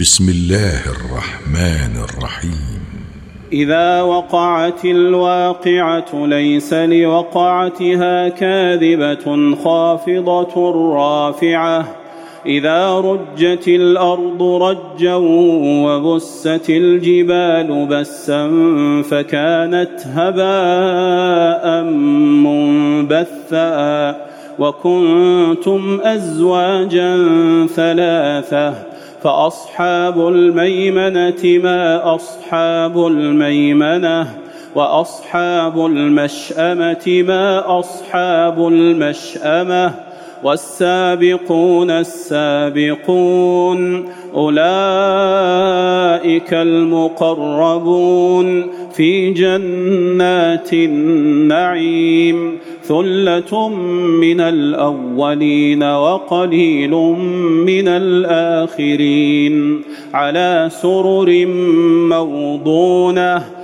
بسم الله الرحمن الرحيم. إذا وقعت الواقعة ليس لوقعتها كاذبة خافضة رافعة. إذا رجت الأرض رجا وبست الجبال بسا فكانت هباء منبثا. وكنتم أزواجا ثلاثة. فأصحاب الميمنة ما أصحاب الميمنة وأصحاب المشأمة ما أصحاب المشأمة والسابقون السابقون أولئك المقربون في جنات النعيم ثلة من الأولين وقليل من الآخرين على سرر موضونة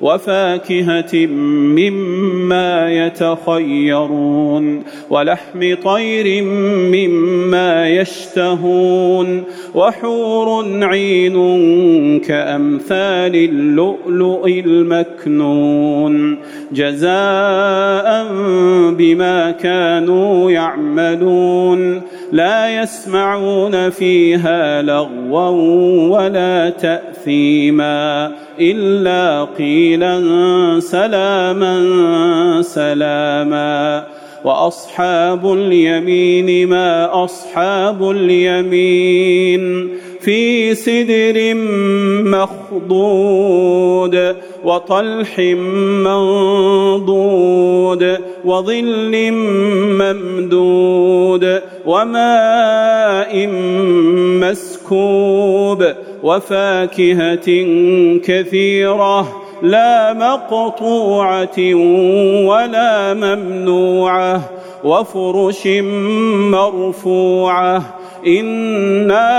وفاكهة مما يتخيرون ولحم طير مما يشتهون وحور عين كأمثال اللؤلؤ المكنون جزاء بما كانوا يعملون لا يسمعون فيها لغوا ولا تأثيما إلا قيلا سلاما سلاما. وأصحاب اليمين ما أصحاب اليمين. في سدر مخضود. وطلح منضود وظل ممدود وماء مسكوب وفاكهة كثيرة لا مقطوعة ولا ممنوعة وفرش مرفوعة إنا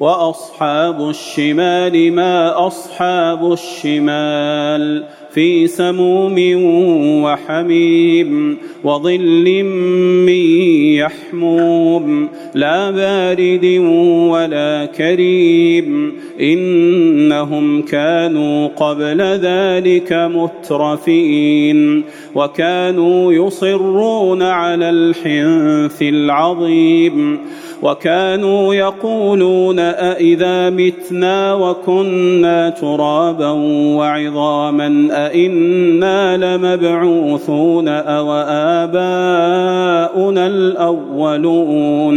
وأصحاب الشمال ما أصحاب الشمال في سموم وحميم وظل من يحموم لا بارد ولا كريم إنهم كانوا قبل ذلك مترفين وكانوا يصرون على الحنث العظيم وكانوا يقولون أإذا متنا وكنا ترابا وعظاما أإنا لمبعوثون أو آباؤنا الأولون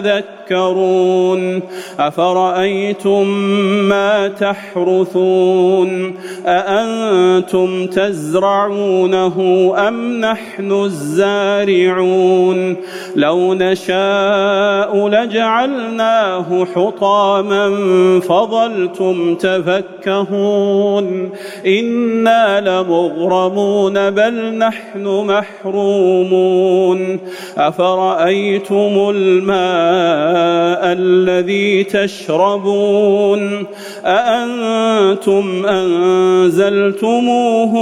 أفرأيتم ما تحرثون أأنتم تزرعونه أم نحن الزارعون لو نشاء لجعلناه حطاما فظلتم تفكهون إنا لمغرمون بل نحن محرومون أفرأيتم الماء الذي تشربون أأنتم أنزلتموه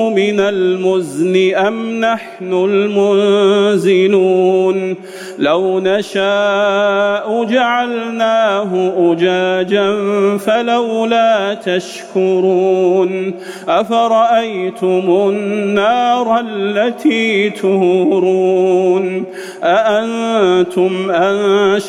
من المزن أم نحن المنزلون لو نشاء جعلناه أجاجا فلولا تشكرون أفرأيتم النار التي تورون أأنتم أنشأتم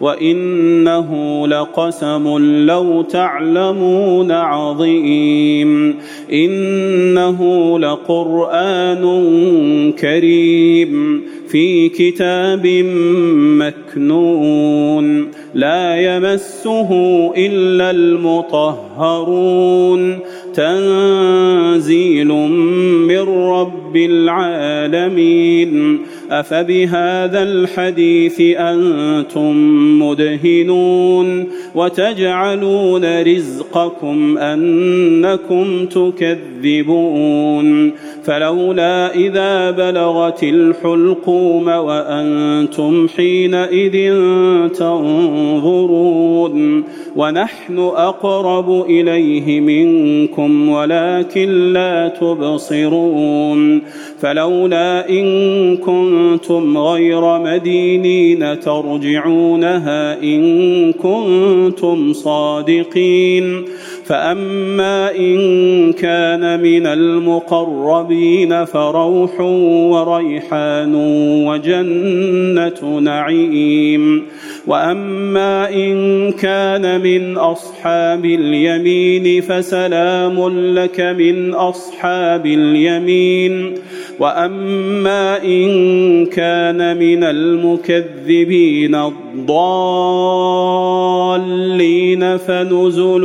وانه لقسم لو تعلمون عظيم انه لقران كريم في كتاب مكنون لا يمسه الا المطهرون تنزيل من رب العالمين. أفبهذا الحديث أنتم مدهنون وتجعلون رزقكم أنكم تكذبون. فلولا إذا بلغت الحلقوم وأنتم حينئذ تنظرون ونحن أقرب إليه منكم ولكن لا تبصرون فلولا إن كنتم غير مدينين ترجعونها إن كنتم صادقين فاما ان كان من المقربين فروح وريحان وجنه نعيم واما ان كان من اصحاب اليمين فسلام لك من اصحاب اليمين واما ان كان من المكذبين الضالين فنزل